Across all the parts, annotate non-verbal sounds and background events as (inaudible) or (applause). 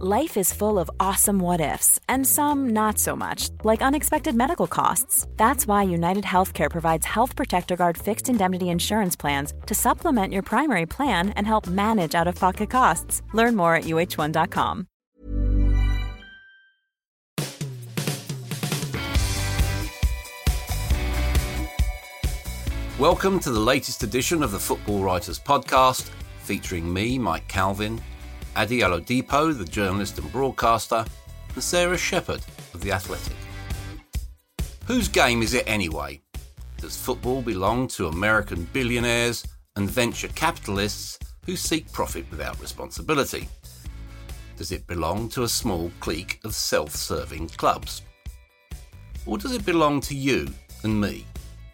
Life is full of awesome what ifs, and some not so much, like unexpected medical costs. That's why United Healthcare provides Health Protector Guard fixed indemnity insurance plans to supplement your primary plan and help manage out of pocket costs. Learn more at uh1.com. Welcome to the latest edition of the Football Writers Podcast, featuring me, Mike Calvin, Adi Oladipo, the journalist and broadcaster, and Sarah Shephard of The Athletic. Whose game is it anyway? Does football belong to American billionaires and venture capitalists who seek profit without responsibility? Does it belong to a small clique of self serving clubs? Or does it belong to you and me?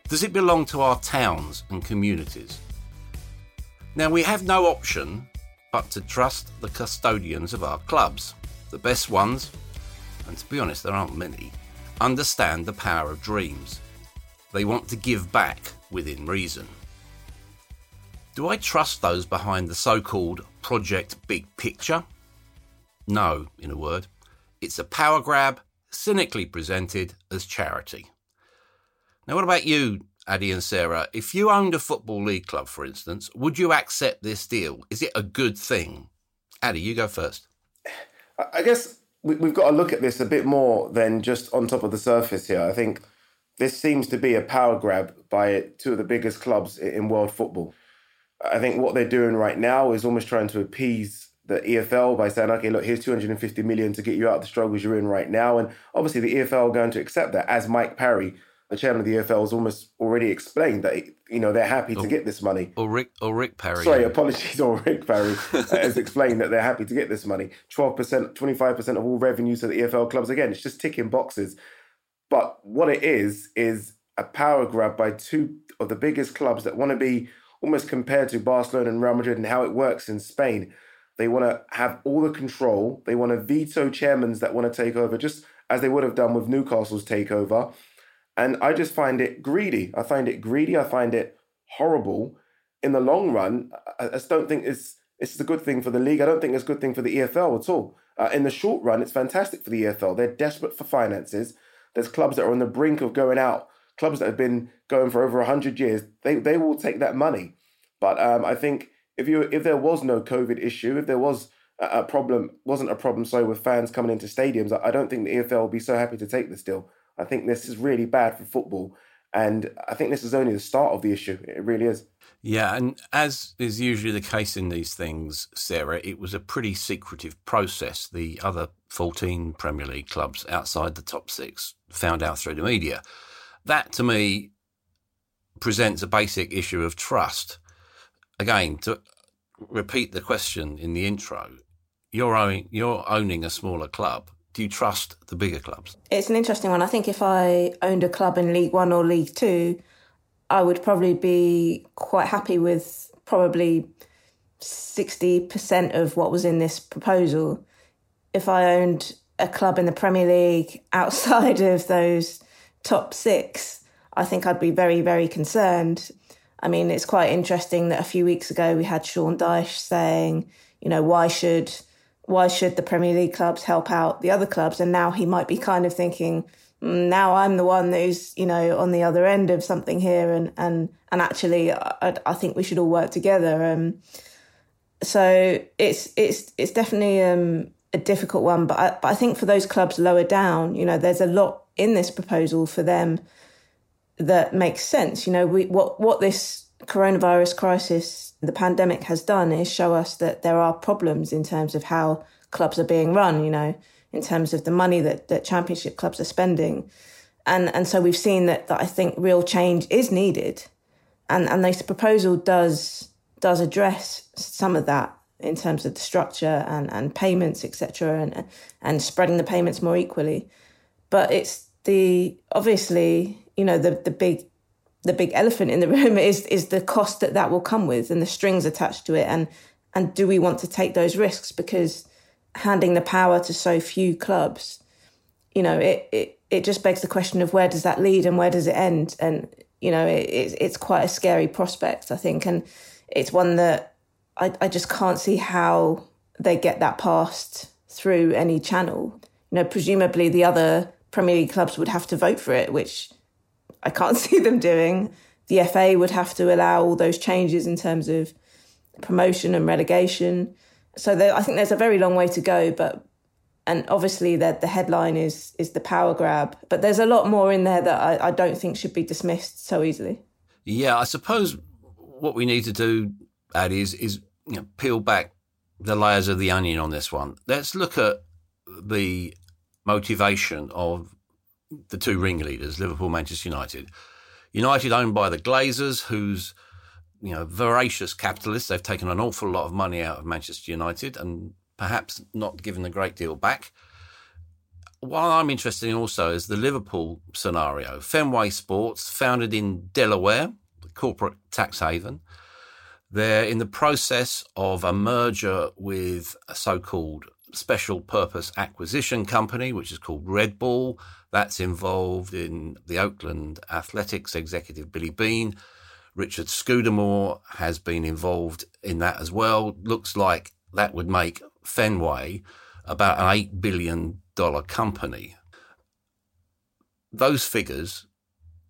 Does it belong to our towns and communities? Now, we have no option but to trust the custodians of our clubs. The best ones, and to be honest, there aren't many, understand the power of dreams. They want to give back within reason. Do I trust those behind the so called Project Big Picture? No, in a word. It's a power grab, cynically presented as charity. Now, what about you, Addy and Sarah? If you owned a Football League club, for instance, would you accept this deal? Is it a good thing? Addy, you go first. I guess we've got to look at this a bit more than just on top of the surface here. I think this seems to be a power grab by two of the biggest clubs in world football. I think what they're doing right now is almost trying to appease the EFL by saying, okay, look, here's 250 million to get you out of the struggles you're in right now. And obviously, the EFL are going to accept that, as Mike Parry, the chairman of the EFL, has almost already explained that you know they're happy to Or- get this money. Or Rick, or Rick Parry. Sorry, apologies, (laughs) or Rick Parry uh, has explained that they're happy to get this money. 12%, 25% of all revenues to the EFL clubs. Again, it's just ticking boxes. But what it is, is a power grab by two of the biggest clubs that want to be almost compared to Barcelona and Real Madrid and how it works in Spain. They want to have all the control. They want to veto chairmans that want to take over, just as they would have done with Newcastle's takeover. And I just find it greedy. I find it greedy. I find it horrible. In the long run, I just don't think it's it's a good thing for the league. I don't think it's a good thing for the EFL at all. Uh, in the short run, it's fantastic for the EFL. They're desperate for finances. There's clubs that are on the brink of going out. Clubs that have been going for over hundred years. They they will take that money. But um, I think if you if there was no COVID issue, if there was a, problem, wasn't a problem, so with fans coming into stadiums, I, I don't think the EFL would be so happy to take this deal. I think this is really bad for football, and I think this is only the start of the issue. It really is. Yeah, and as is usually the case in these things, Sarah, it was a pretty secretive process. The other 14 Premier League clubs outside the top six found out through the media. That, to me, presents a basic issue of trust. Again, to repeat the question in the intro, you're owning, you're owning a smaller club. Do you trust the bigger clubs? It's an interesting one. I think if I owned a club in League One or League Two, I would probably be quite happy with probably 60% of what was in this proposal. If I owned a club in the Premier League (laughs) outside of those top six, I think I'd be very, very concerned. I mean, it's quite interesting that a few weeks ago we had Sean Dyche saying, you know, why should why should the Premier League clubs help out the other clubs? And now he might be kind of thinking, "Mm, now I'm the one who's you know on the other end of something here, and and and actually, I, I think we should all work together. Um, so it's it's it's definitely um, a difficult one, but I, but I think for those clubs lower down, you know, there's a lot in this proposal for them that makes sense. You know, we what what this coronavirus crisis, the pandemic has done is show us that there are problems in terms of how clubs are being run. You know, in terms of the money that that championship clubs are spending, and and so we've seen that that I think real change is needed, and and this proposal does does address some of that in terms of the structure and and payments etc. and and spreading the payments more equally. But it's the obviously, you know, the the big the big elephant in the (laughs) room is is the cost that that will come with and the strings attached to it. And and do we want to take those risks? Because handing the power to so few clubs you know it it, it just begs the question of where does that lead and where does it end? And you know it, it's quite a scary prospect i think. And it's one that I, I just can't see how they get that passed through any channel. You know presumably the other premier league clubs would have to vote for it which I can't (laughs) see them doing. The FA would have to allow all those changes in terms of promotion and relegation. So there, I think there's a very long way to go, but and obviously that the headline is is the power grab, but there's a lot more in there that I, I don't think should be dismissed so easily. Yeah, I suppose what we need to do, Addy, is is you know, peel back the layers of the onion on this one. Let's look at the motivation of the two ringleaders, Liverpool, Manchester United. United owned by the Glazers, who's you know voracious capitalists. They've taken an awful lot of money out of Manchester United and perhaps not given a great deal back. What I'm interested in also is the Liverpool scenario. Fenway Sports, founded in Delaware, the corporate tax haven. They're in the process of a merger with a so-called special purpose acquisition company, which is called RedBall. That's involved in the Oakland Athletics executive Billy Beane. Richard Scudamore has been involved in that as well. Looks like that would make Fenway about an $8 billion company. Those figures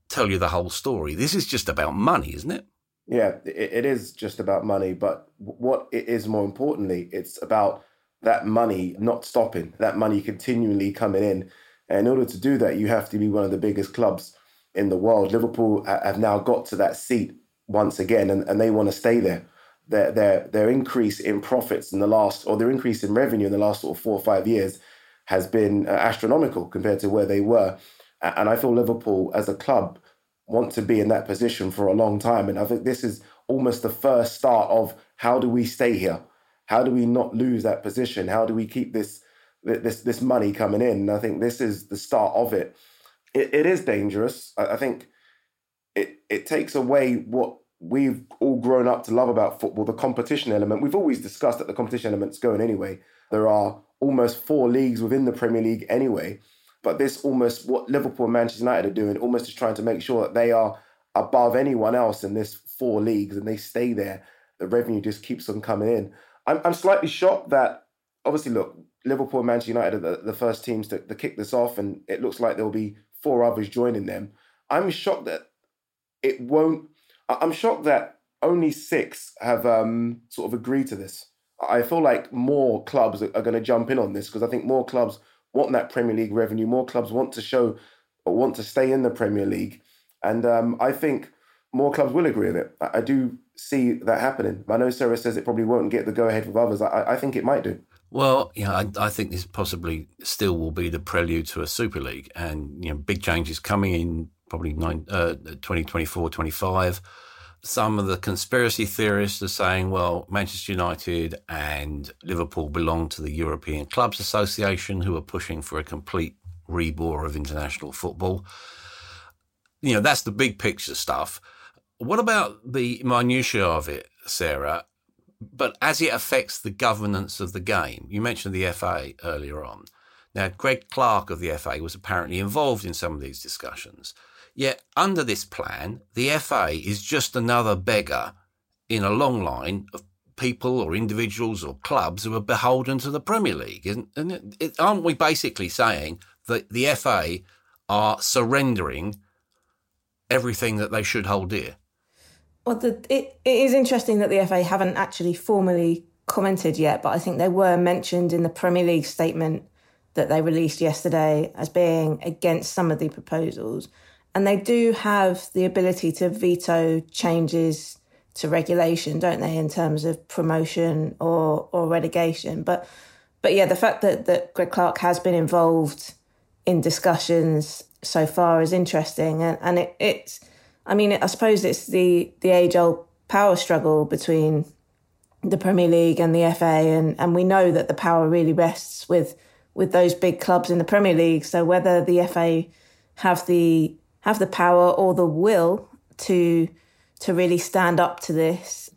tell you the whole story. This is just about money, isn't it? Yeah, it is just about money. But what it is more importantly, it's about that money not stopping, that money continually coming in. And in order to do that, you have to be one of the biggest clubs in the world. Liverpool have now got to that seat once again, and, and they want to stay there. Their, their, their increase in profits in the last, or their increase in revenue in the last sort of four or five years has been uh, astronomical compared to where they were. And I feel Liverpool as a club want to be in that position for a long time. And I think this is almost the first start of how do we stay here? How do we not lose that position? How do we keep this this this money coming in? And I think this is the start of it. It, it is dangerous. I, I think it it takes away what we've all grown up to love about football, the competition element. We've always discussed that the competition element's going anyway. There are almost four leagues within the Premier League anyway. But this almost what Liverpool and Manchester United are doing, almost is trying to make sure that they are above anyone else in this four leagues and they stay there. The revenue just keeps on coming in. I'm, I'm slightly shocked that obviously, look, Liverpool and Manchester United are the, the first teams to, to kick this off, and it looks like there'll be four others joining them. I'm shocked that it won't. I'm shocked that only six have um, sort of agreed to this. I feel like more clubs are, are going to jump in on this because I think more clubs want that Premier League revenue. More clubs want to show or want to stay in the Premier League, and um, I think more clubs will agree with it. I, I do see that happening. I know Sarah says it probably won't get the go ahead with others. I, I think it might do. Well, yeah, I, I, think this possibly still will be the prelude to a Super League, and you know, big changes coming in probably nine, uh, 2024, 25. Some of the conspiracy theorists are saying, well, Manchester United and Liverpool belong to the European Clubs Association, who are pushing for a complete rebore of international football. You know, that's the big picture stuff. What about the minutiae of it, Sarah? But as it affects the governance of the game, you mentioned the FA earlier on. Now, Greg Clarke of the FA was apparently involved in some of these discussions. Yet, under this plan, the FA is just another beggar in a long line of people or individuals or clubs who are beholden to the Premier League. And, aren't we basically saying that the FA are surrendering everything that they should hold dear? Well, the, it, it is interesting that the FA haven't actually formally commented yet, but I think they were mentioned in the Premier League statement that they released yesterday as being against some of the proposals. And they do have the ability to veto changes to regulation, don't they, in terms of promotion or or relegation. But but yeah, the fact that, that Greg Clarke has been involved in discussions so far is interesting and, and it, it's I mean, I suppose it's the the age old power struggle between the Premier League and the FA, and and we know that the power really rests with with those big clubs in the Premier League. So whether the FA have the have the power or the will to to really stand up to this,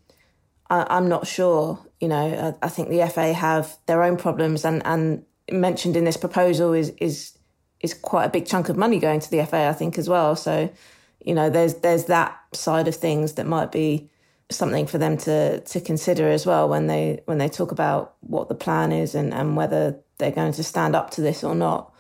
I, am not sure. You know, I, I, think the FA have their own problems, and and mentioned in this proposal is is is quite a big chunk of money going to the FA, I think, as well. So, you know, there's there's that side of things that might be something for them to to consider as well when they when they talk about what the plan is and, and whether they're going to stand up to this or not.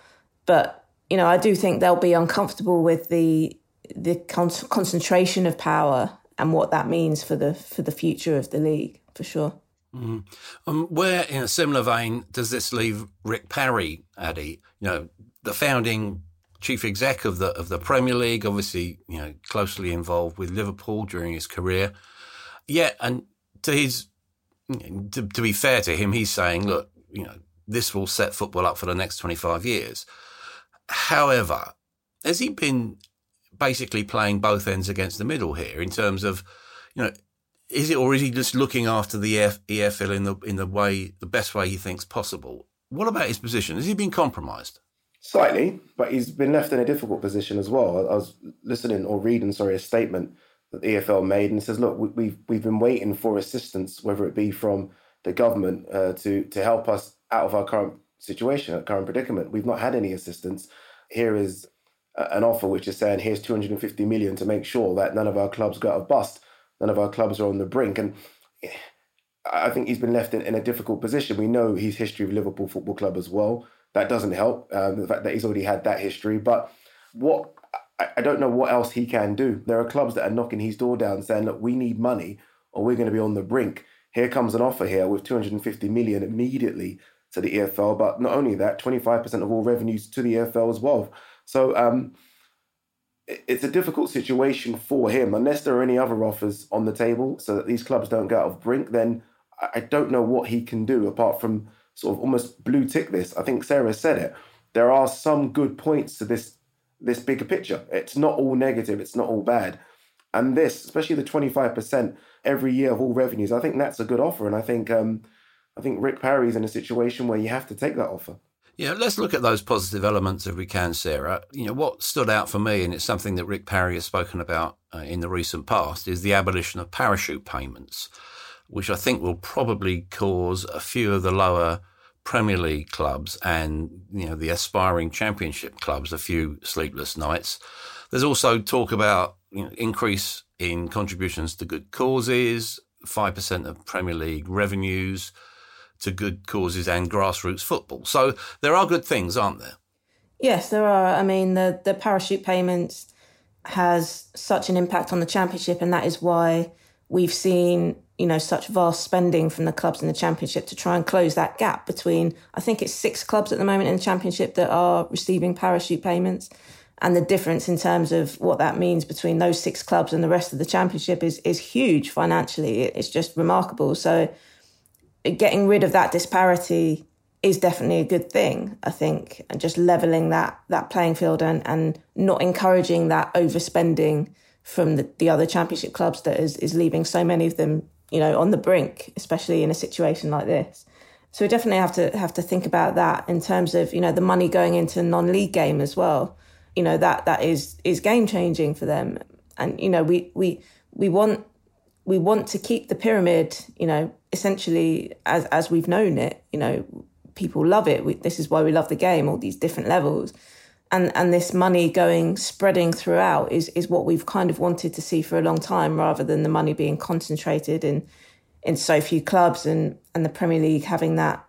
But you know, I do think they'll be uncomfortable with the the con- concentration of power and what that means for the for the future of the league for sure. Mm. Um, where, in a similar vein, does this leave Rick Parry, Addy? You know, the founding chief exec of the of the Premier League, obviously, you know, closely involved with Liverpool during his career. Yeah, and to his to, to be fair to him, he's saying, look, you know, this will set football up for the next twenty five years. However, has he been basically playing both ends against the middle here in terms of, you know, is it or is he just looking after the EF, EFL in the in the way the best way he thinks possible? What about his position? Has he been compromised? Slightly, but he's been left in a difficult position as well. I was listening or reading, sorry, a statement that the EFL made and it says, "Look, we've we've been waiting for assistance, whether it be from the government uh, to to help us out of our current situation, our current predicament. We've not had any assistance. Here is an offer which is saying here's 250 million to make sure that none of our clubs go out of bust, none of our clubs are on the brink. And I think he's been left in, in a difficult position. We know his history of Liverpool Football Club as well. That doesn't help. Um, the fact that he's already had that history. But what I, I don't know what else he can do. There are clubs that are knocking his door down saying, look, we need money or we're going to be on the brink. Here comes an offer here with 250 million immediately to the EFL. But not only that, 25% of all revenues to the EFL as well. So um, it's a difficult situation for him. Unless there are any other offers on the table so that these clubs don't get out of brink, then I don't know what he can do apart from sort of almost blue tick this. I think Sarah said it. There are some good points to this this bigger picture. It's not all negative, it's not all bad. And this, especially the 25% every year of all revenues, I think that's a good offer. And I think um, I think Rick Parry's in a situation where you have to take that offer. Yeah, let's look at those positive elements if we can, Sarah. You know, what stood out for me, and it's something that Rick Parry has spoken about uh, in the recent past, is the abolition of parachute payments, which I think will probably cause a few of the lower Premier League clubs and, you know, the aspiring championship clubs a few sleepless nights. There's also talk about you know, increase in contributions to good causes, 5% of Premier League revenues, to good causes and grassroots football. So there are good things, aren't there? Yes, there are. I mean, the, the parachute payments has such an impact on the championship, and that is why we've seen you know such vast spending from the clubs in the championship to try and close that gap between. I think it's six clubs at the moment in the championship that are receiving parachute payments. And the difference in terms of what that means between those six clubs and the rest of the championship is is huge financially. It's just remarkable. So uh, getting rid of that disparity is definitely a good thing, I think, and just leveling that that playing field and, and not encouraging that overspending from the, the other championship clubs that is, is leaving so many of them, you know, on the brink, especially in a situation like this. So we definitely have to have to think about that in terms of, you know, the money going into non-league game as well. You know, that that is is game changing for them. And, you know, we we we want we want to keep the pyramid, you know, essentially as as we've known it. You know, people love it. We, this is why we love the game. All these different levels, and and this money going spreading throughout is is what we've kind of wanted to see for a long time, rather than the money being concentrated in in so few clubs and and the Premier League having that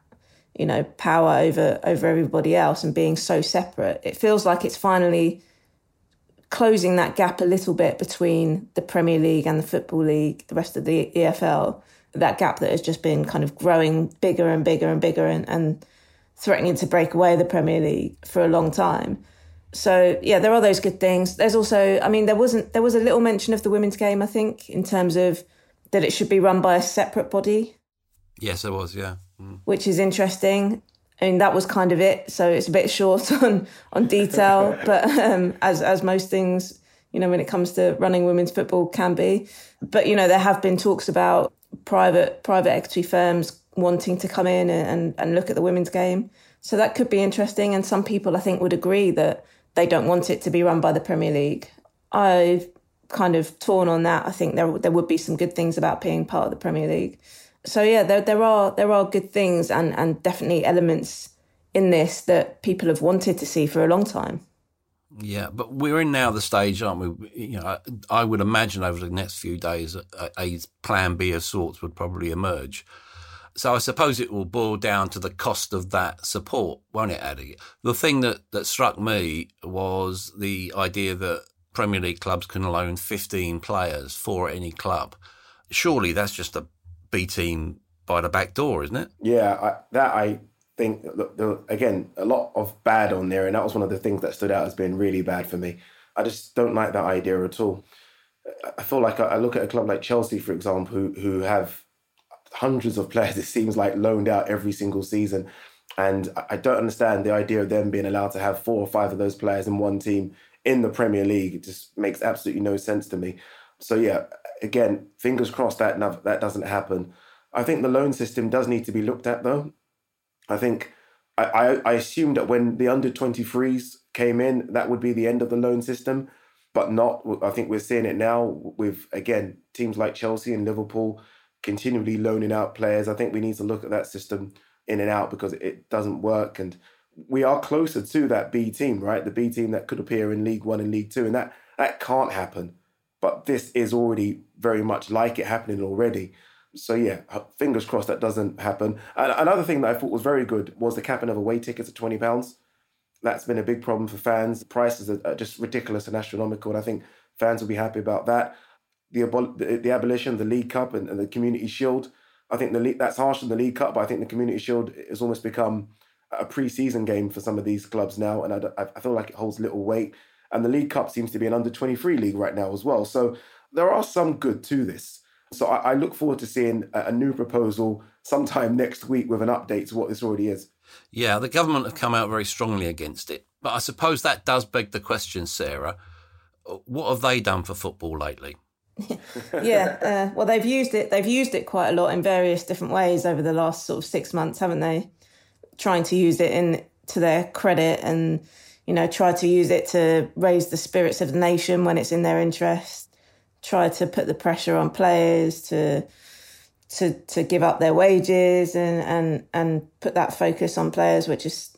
you know power over over everybody else and being so separate. It feels like it's finally closing that gap a little bit between the Premier League and the Football League, the rest of the EFL, that gap that has just been kind of growing bigger and bigger and bigger and, and threatening to break away the Premier League for a long time. So yeah, there are those good things. There's also, I mean, there wasn't there was a little mention of the women's game, I think, in terms of that it should be run by a separate body. Yes, there was, yeah. Mm. Which is interesting. I mean, that was kind of it. So it's a bit short (laughs) on on detail, (laughs) but um, as as most things, you know, when it comes to running women's football, can be. But you know, there have been talks about private private equity firms wanting to come in and, and look at the women's game. So that could be interesting. And some people, I think, would agree that they don't want it to be run by the Premier League. I've kind of torn on that. I think there there would be some good things about being part of the Premier League. So yeah, there there are there are good things and and definitely elements in this that people have wanted to see for a long time. Yeah, but we're in now the stage, aren't we? You know, I, I would imagine over the next few days, a, a, plan B of sorts would probably emerge. So I suppose it will boil down to the cost of that support, won't it, Addy? The thing that, that struck me was the idea that Premier League clubs can loan 15 players for any club. Surely that's just a B team by the back door, isn't it? Yeah, I, that I think the, again a lot of bad on there, and that was one of the things that stood out as being really bad for me. I just don't like that idea at all. I feel like I look at a club like Chelsea, for example, who who have hundreds of players. (laughs) It seems like loaned out every single season, and I don't understand the idea of them being allowed to have four or five of those players in one team in the Premier League. It just makes absolutely no sense to me. So yeah, again, fingers crossed that that doesn't happen. I think the loan system does need to be looked at though. I think I, I, I assumed that when the under 23s came in, that would be the end of the loan system, but not. I think we're seeing it now with, again, teams like Chelsea and Liverpool continually loaning out players. I think we need to look at that system in and out because it doesn't work. And we are closer to that B team, right? The B team that could appear in League One and League Two. And that, that can't happen. But this is already very much like it happening already so yeah, fingers crossed that doesn't happen. And another thing that I thought was very good was the capping of away tickets at twenty pounds. That's been a big problem for fans. Prices are just ridiculous and astronomical, and I think fans will be happy about that. The abol- the, the, abolition, the League Cup, and, and, the Community Shield. I think the league, that's harsh on the League Cup, but I think the Community Shield has almost become a pre-season game for some of these clubs now, and I, I feel like it holds little weight. And the League Cup seems to be an under twenty three league right now as well. So there are some good to this. So I, I look forward to seeing a, a new proposal sometime (laughs) next week with an update to what this already is. Yeah, the government have come out very strongly against it. But I suppose that does beg the question, Sarah. What have they done for football lately? Yeah, uh, well, they've used it. They've used it quite a lot in various different ways over the last sort of six months, haven't they? Trying to use it in to their credit, and you know, try to use it to raise the spirits of the nation when it's in their interest try to put the pressure on players to to to give up their wages and and and put that focus on players, which is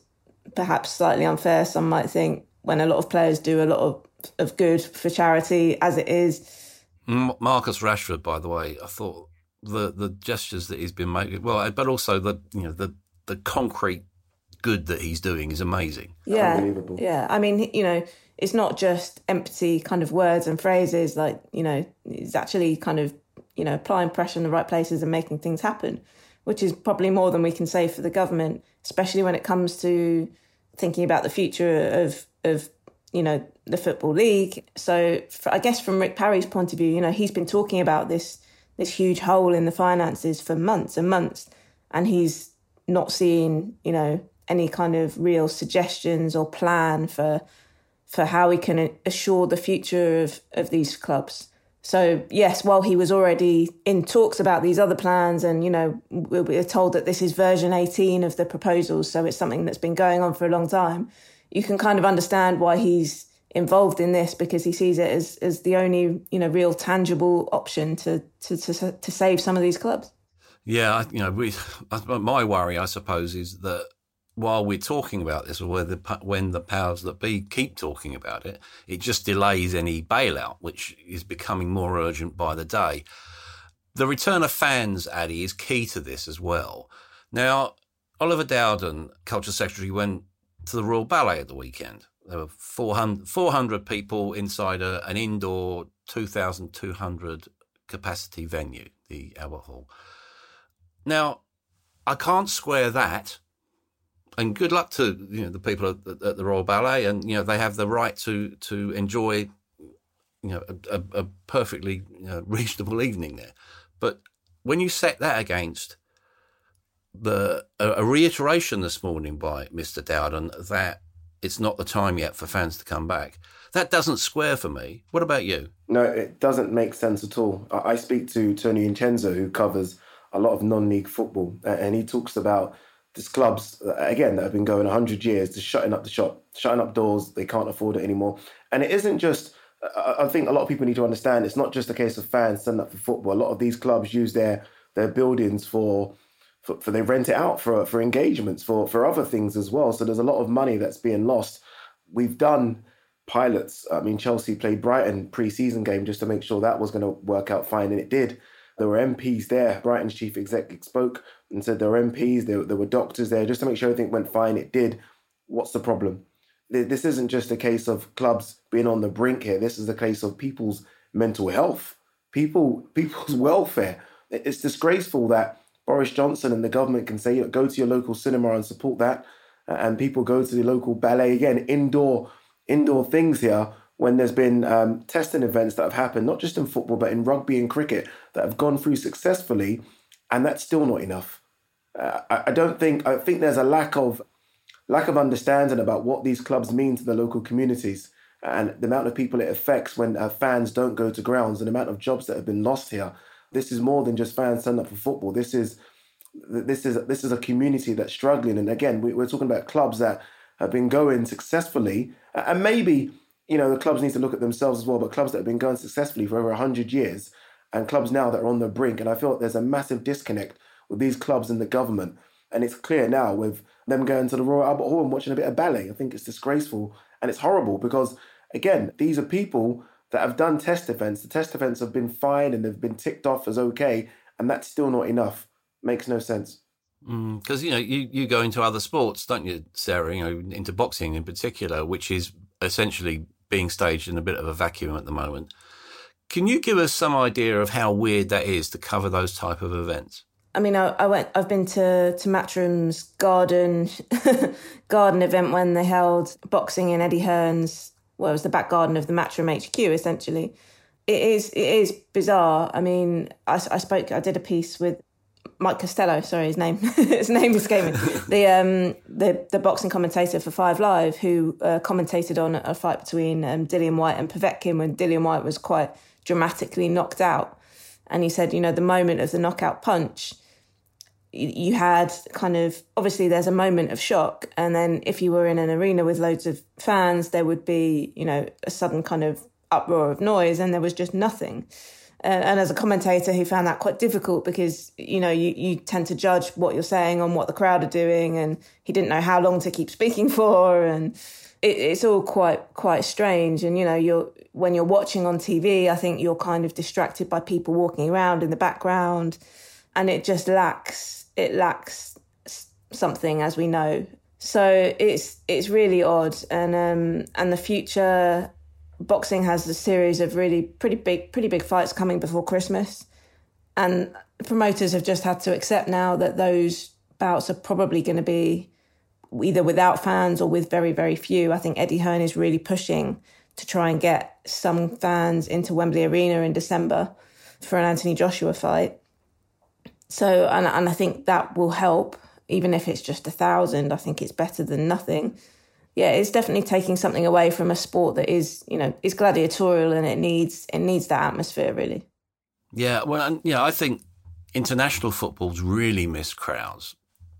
perhaps slightly unfair. Some might think when a lot of players do a lot of of good for charity as it is. Marcus Rashford, by the way, I thought the the gestures that he's been making, well, but also the you know the the concrete good that he's doing is amazing. Yeah, yeah. I mean, you know, it's not just empty kind of words and phrases like you know it's actually kind of you know applying pressure in the right places and making things happen which is probably more than we can say for the government especially when it comes to thinking about the future of of you know the football league so for, i guess from rick parry's point of view you know he's been talking about this this huge hole in the finances for months and months and he's not seeing you know any kind of real suggestions or plan for for how we can assure the future of, of these clubs. So yes, while he was already in talks about these other plans, and you know we're told that this is version 18 of the proposals, so it's something that's been going on for a long time. You can kind of understand why he's involved in this because he sees it as as the only you know real tangible option to to to, to save some of these clubs. Yeah, you know, we, my worry, I suppose, is that while we're talking about this, or the, when the powers that be keep talking about it, it just delays any bailout, which is becoming more urgent by the day. The return of fans, Addy, is key to this as well. Now, Oliver Dowden, Culture Secretary, went to the Royal Ballet at the weekend. There were 400, 400 people inside a, an indoor 2,200 capacity venue, the Albert Hall. Now, I can't square that and good luck to you know the people at, at, the Royal Ballet, and you know they have the right to to enjoy you know a, a, perfectly you know, reasonable evening there. But when you set that against the a, a reiteration this morning by Mr. Dowden that it's not the time yet for fans to come back. That doesn't square for me. What about you? No, it doesn't make sense at all. I speak to Tony Incenzo, who covers a lot of non-league football, and he talks about There's clubs, uh, again, that have been going 100 years, just shutting up the shop, shutting up doors. They can't afford it anymore. And it isn't just, I think a lot of people need to understand it's not just a case of fans standing up for football. A lot of these clubs use their, their buildings for, for, for they rent it out for, for engagements, for, for other things as well. So there's a lot of money that's being lost. We've done pilots. I mean, Chelsea played Brighton pre-season game just to make sure that was going to work out fine, and it did. There were MPs there. Brighton's chief executive spoke and said there were MPs, there, there were doctors there, just to make sure everything went fine. It did. What's the problem? This isn't just a case of clubs being on the brink here. This is a case of people's mental health, people, people's (laughs) welfare. It's disgraceful that Boris Johnson and the government can say, go to your local cinema and support that, and people go to the local ballet again, indoor indoor things here when there's been um, testing events that have happened, not just in football, but in rugby and cricket that have gone through successfully, and that's still not enough. Uh, I, I, don't think I think there's a lack of lack of understanding about what these clubs mean to the local communities and the amount of people it affects when uh, fans don't go to grounds and the amount of jobs that have been lost here. This is more than just fans turning up for football. This is this is this is a community that's struggling, and again, we, we're talking about clubs that have been going successfully, and maybe you know the clubs need to look at themselves as well. But clubs that have been going successfully for over hundred years, and clubs now that are on the brink, and I feel like there's a massive disconnect with these clubs and the government. And it's clear now with them going to the Royal Albert Hall and watching a bit of ballet. I think it's disgraceful and it's horrible because again, these are people that have done test events. The test events have been fine and they've been ticked off as okay, and that's still not enough. Makes no sense. Because mm, you know you, you go into other sports, don't you, Sarah? You know into boxing in particular, which is essentially being staged in a bit of a vacuum at the moment. Can you give us some idea of how weird that is to cover those type of events? I mean, I, I went. I've been to to Matchroom's garden (laughs) garden event when they held boxing in Eddie Hearn's. Well, it was the back garden of the Matchroom HQ, essentially. It is it is bizarre. I mean, I, I spoke. I did a piece with Mike Costello, sorry, his name (laughs) his name escaped me. (laughs) the um the the boxing commentator for Five Live, who uh, commentated on a fight between um, Dillian Whyte and Povetkin when Dillian Whyte was quite dramatically knocked out, and he said, you know, the moment of the knockout punch, you, had kind of obviously there's a moment of shock, and then if you were in an arena with loads of fans, there would be you know a sudden kind of uproar of noise, and there was just nothing and, and as a commentator, he found that quite difficult because you know you you tend to judge what you're saying on what the crowd are doing, and he didn't know how long to keep speaking (laughs) for, and it, it's all quite quite strange. And you know, you're when you're watching on TV, I think you're kind of distracted by people walking around in the background, and it just lacks it lacks something, as we know. So it's it's really odd, and um, and the future boxing has a series of really pretty big, pretty big fights coming before Christmas, and promoters have just had to accept now that those bouts are probably going to be either without fans or with very, very few. I think Eddie Hearn is really pushing to try and get some fans into Wembley Arena in December for an Anthony Joshua fight. So, and, and I think that will help, even if it's just a thousand. I think it's better than nothing yeah, it's definitely taking something away from a sport that is, you know, is gladiatorial and it needs it needs that atmosphere really. Yeah, well, yeah, I think international football's really missed crowds.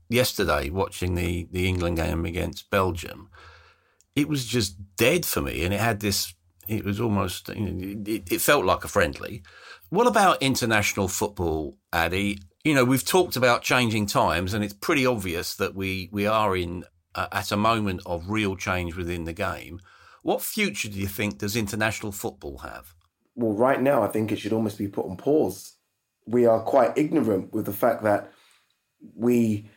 Yesterday, watching the the England game against Belgium, it was just dead for me, and it had this. It was almost. You know, it, it felt like a friendly. What about international football, Addy? You know, we've talked about changing times, and it's pretty obvious that we we are in uh, at a moment of real change within the game. What future do you think does international football have? Well, right now, I think it should almost be put on pause. We are quite ignorant with the fact that we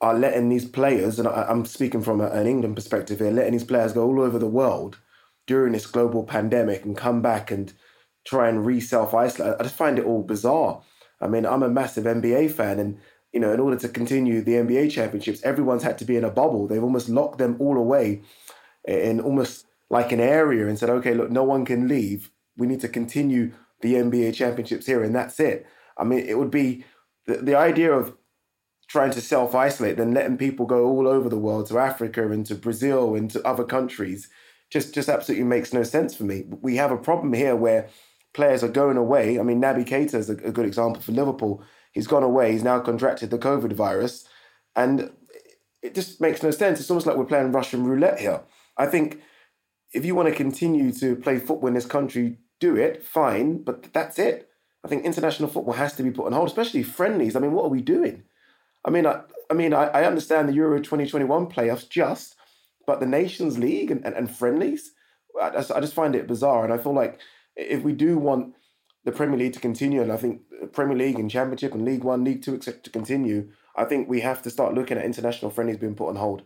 are letting these players, and I'm speaking from an England perspective here, letting these players go all over the world during this global pandemic and come back and try and re self isolate. I just find it all bizarre. I mean, I'm a massive NBA fan, and you know, in order to continue the NBA championships, everyone's had to be in a bubble. They've almost locked them all away in almost like an area and said, okay, look, no one can leave. We need to continue the NBA championships here, and that's it. I mean, it would be the, the idea of trying to self isolate, then letting people go all over the world to Africa and to Brazil and to other countries just, just absolutely makes no sense for me. We have a problem here where players are going away. I mean, Naby Keita is a, a good example for Liverpool He's gone away. He's now contracted the COVID virus. And it just makes no sense. It's almost like we're playing Russian roulette here. I think if you want to continue to play football in this country, do it, fine, but that's it. I think international football has to be put on hold, especially friendlies. I mean, what are we doing? I mean, I, I mean, I, I understand the Euro 2021 playoffs just, but the Nations League and, and, and friendlies, I I just find it bizarre. And I feel like if we do want the Premier League to continue, and I think Premier League and Championship and League One, League Two, etc., to continue, I think we have to start looking at international friendlies being put on hold.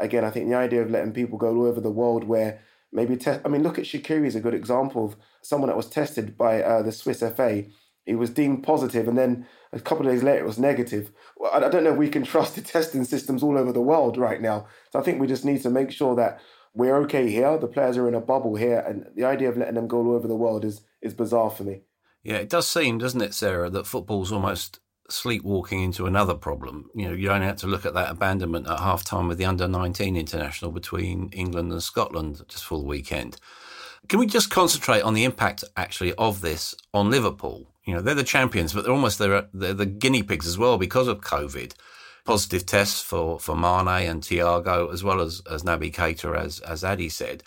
Again, I think the idea of letting people go all over the world where maybe test. I mean, look at Shaqiri is a good example of someone that was tested by uh, the Swiss FA. He was deemed positive, and then a couple of days later it was negative. Well, I don't know if we can (laughs) trust the testing systems all over the world right now. So I think we just need to make sure that we're okay here. The players are in a bubble here, and the idea of letting them go all over the world is is bizarre for me. Yeah, it does seem, doesn't it, Sarah, that football's almost sleepwalking into another problem. You know, you only had to look at that abandonment at half time with the under 19 international between England and Scotland just for the weekend. Can we just concentrate on the impact actually of this on Liverpool? You know, they're the champions, but they're almost they're, they're the guinea pigs as well because of COVID. Positive tests for, for Mane and Thiago, as well as, as Naby Keita, as, as Adi said.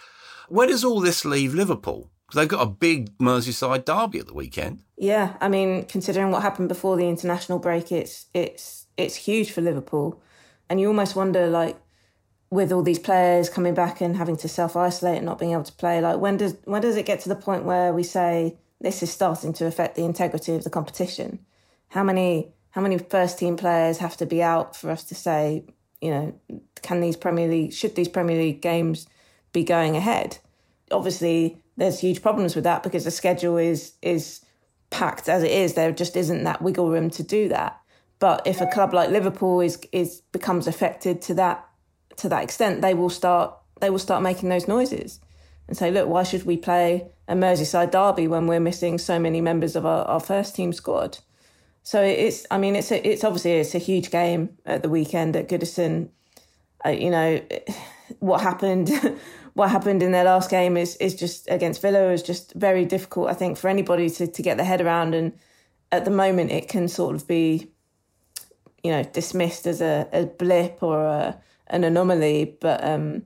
Where does all this leave Liverpool? Because they've got a big Merseyside derby at the weekend. Yeah, I mean, considering what happened before the international break, it's it's it's huge for Liverpool, and you almost wonder, like, with all these players coming back and having to self isolate and not being able to play, like, when does when does it get to the point where we say this is starting to affect the integrity of the competition? How many how many first team players have to be out for us to say, you know, can these Premier League should these Premier League games be going ahead? Obviously, there's huge problems with that because the schedule is is packed as it is. There just isn't that wiggle room to do that. But if a club like Liverpool is is becomes affected to that to that extent, they will start they will start making those noises and say, look, why should we play a Merseyside derby when we're missing so many members of our, our first team squad? So it's, I mean, it's a, it's obviously it's a huge game at the weekend at Goodison. Uh, you know, (sighs) what happened (laughs) what happened in their last game is is just against Villa is just very difficult. I think for anybody to to get their head around, and at the moment it can sort of be, you know, dismissed as a, a blip or a, an anomaly. But um,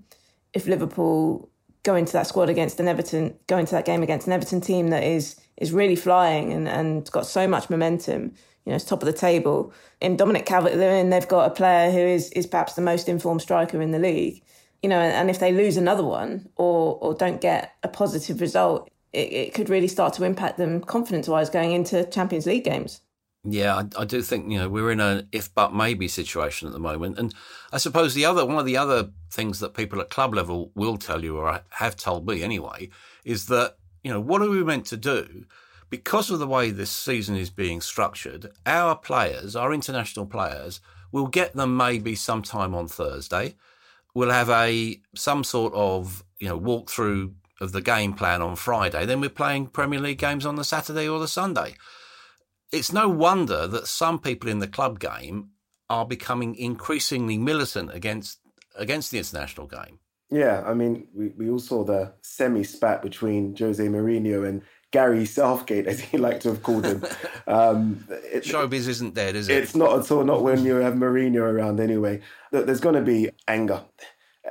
if Liverpool go into that squad against an Everton, go into that game against an Everton team that is is really flying and and got so much momentum. You know, it's top of the table. In Dominic Calvert-Lewin, they've got a player who is is perhaps the most informed striker in the league you know, and if they lose another one or or don't get a positive result, it, it could really start to impact them confidence wise going into Champions League games. Yeah, I, I, do think you know we're in a if but maybe situation at the moment, and I suppose the other one of the other things that people at club level will tell you or have told me anyway is that you know what are we meant to do because of the way this season is being structured. Our players, our international players, will get them maybe sometime on Thursday we'll have a some sort of you know walkthrough of the game plan on Friday. Then we're playing Premier League games on the Saturday or the Sunday. It's no wonder that some people in the club game are becoming increasingly militant against against the international game. Yeah, I mean, we, we all saw the semi spat between Jose Mourinho and Gary Southgate, as he (laughs) liked to have called him. (laughs) Um, it, Showbiz isn't dead, is it? It's not at all. Not when you have Mourinho around, anyway. There's going to be anger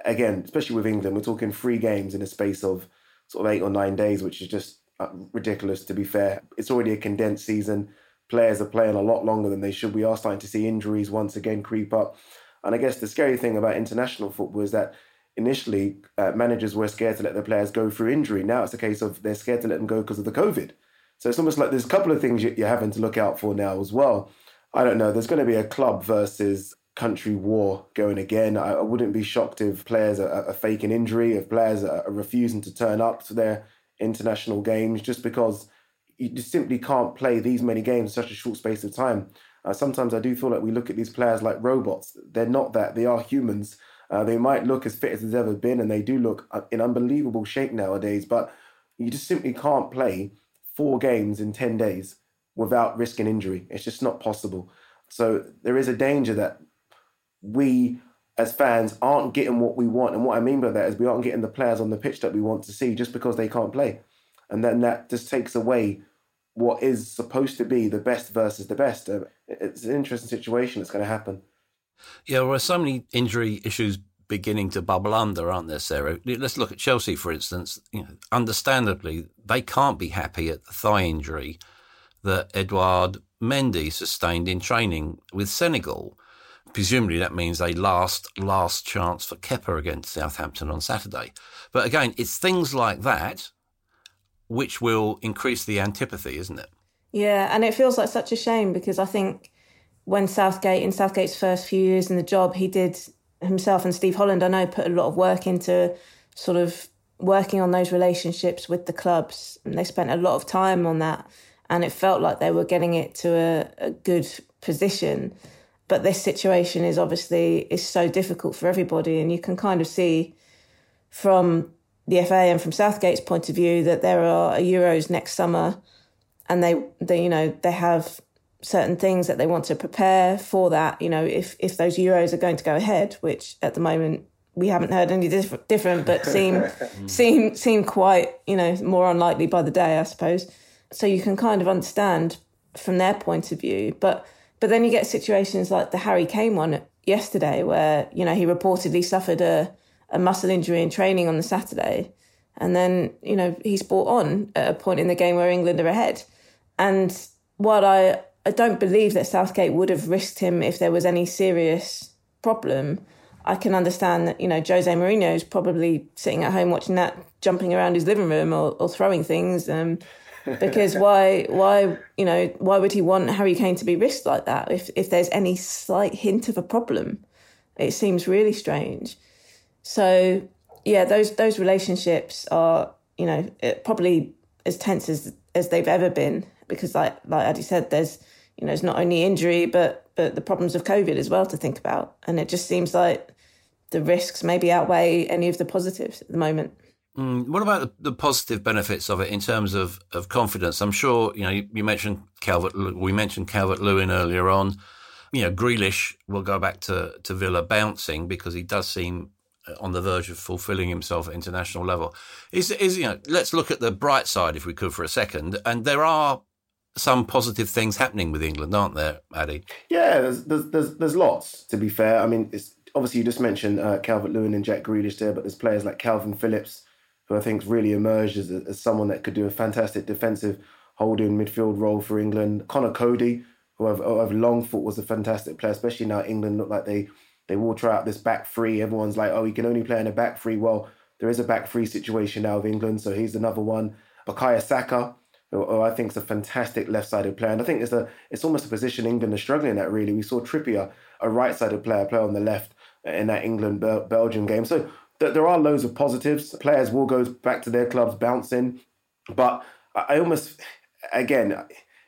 again, especially with England. We're talking three games in a space of sort of eight or nine days, which is just uh, ridiculous. To be fair, it's already a condensed season. Players are playing a lot longer than they should. We are starting to see injuries once again creep up. And I guess the scary thing about international football is that initially uh, managers were scared to let their players go through injury. Now it's a case of they're scared to let them go because of the COVID. So it's almost like there's a couple of things you're having to look out for now as well. I don't know. There's going to be a club versus country war going again. I, I wouldn't be shocked if players are, are, faking injury, if players are, are refusing to turn up to their international games just because you simply can't play these many games in such a short space of time. Uh, sometimes I do feel like we look at these players like robots. They're not that. They are humans. Uh, they might look as fit as they've ever been, and they do look uh, in unbelievable shape nowadays. But you just simply can't play four games in ten days without risking injury. It's just not possible. So there is a danger that we as fans aren't getting what we want. And what I mean by that is we aren't getting the players on the pitch that we want to see just because they can't play. And then that just takes away what is supposed to be the best versus the best. Uh, it's an interesting situation that's going to happen. Yeah, there are so many injury issues beginning to bubble under, aren't there, Sarah? Let's look at Chelsea, for instance. You know, understandably, they can't be happy at the thigh injury that Edouard Mendy sustained in training with Senegal. Presumably, that means a last last chance for Kepa against Southampton on Saturday. But again, it's things like that which will increase the antipathy, isn't it? Yeah, and it feels like such a shame because I think when Southgate, in Southgate's first few years in the job, he did himself and Steve Holland, I know, put a lot of work into sort of working on those relationships with the clubs. And they spent a lot of time on that. And it felt like they were getting it to a, a good position. But this situation is obviously is so difficult for everybody. And you can kind of see from the FA and from Southgate's point of view that there are Euros next summer and they, they you know, they have certain things that they want to prepare for that. You know, if if those Euros are going to go ahead, which at the moment we haven't heard any diff- different, but seem (laughs) seem seem quite you know more unlikely by the day, I suppose. So you can kind of understand from their point of view, but but then you get situations like the Harry Kane one yesterday, where you know he reportedly suffered a a muscle injury in training on the Saturday, and then you know he's brought on at a point in the game where England are ahead, and what I I don't believe that Southgate would have risked him if there was any serious problem. I can understand that, you know, Jose Mourinho is probably sitting at home watching that, jumping around his living room or, or throwing things. Um, (laughs) because why, why, you know, why would he want Harry Kane to be risked like that if, if there's any slight hint of a problem? It seems really strange. So, yeah, those those relationships are, you know, probably as tense as as they've ever been because, like like Adi said, there's you know, it's not only injury, but but the problems of COVID as well to think about. And it just seems like the risks maybe outweigh any of the positives at the moment. Mm, what about the, the, positive benefits of it in terms of, of confidence? I'm sure you know you, you mentioned Calvert. We mentioned Calvert Lewin earlier on. You know, Grealish will go back to to Villa bouncing because he does seem uh, on the verge of fulfilling himself at international level. Is is you know? Let's look at the bright side if we could for a second. And there are some positive things happening with England, aren't there, Adi? Yeah, there's there's there's, there's lots. To be fair, I mean, it's obviously you just mentioned uh, Calvert Lewin and Jack Grealish there, but there's players like Kalvin Phillips, who I think really emerged as, as someone that could do a fantastic defensive holding midfield role for England. Conor Coady, who I've, who I've long thought was a fantastic player, especially now England look like they they will try out this back three. Everyone's like, oh, he can only play in a back three. Well, there is a back three situation now of England, so he's another one. Bukayo Saka, who I think is a fantastic left-sided player. And I think it's a it's almost a position England is struggling at. Really, we saw Trippier, a right-sided player, play on the left in that England Belgium game. So th- there are loads of positives. Players will go back to their clubs bouncing, but I almost again,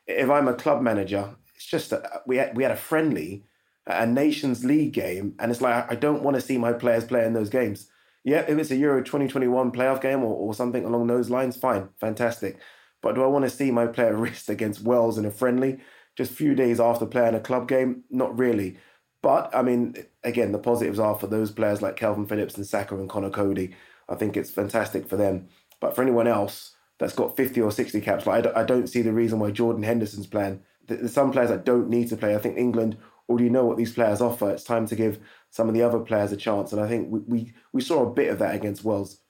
if I'm a club manager, it's just that we had, we had a friendly, a Nations League game, and it's like I don't want to see my players play in those games. Yeah, if it's a Euro 2021 playoff game or, or something along those lines, fine, fantastic. But do I want to see my player (laughs) risk against Wales in a friendly just a few days after playing a club game? Not really. But I mean, again, the positives are for those players like Kalvin Phillips and Saka and Conor Coady. I think it's fantastic for them. But for anyone else that's got 50 or 60 caps, like I don't see the reason why Jordan Henderson's playing. There's some players that don't need to play. I think England already know what these players offer. It's time to give some of the other players a chance. And I think we, we, we saw a bit of that against Wales.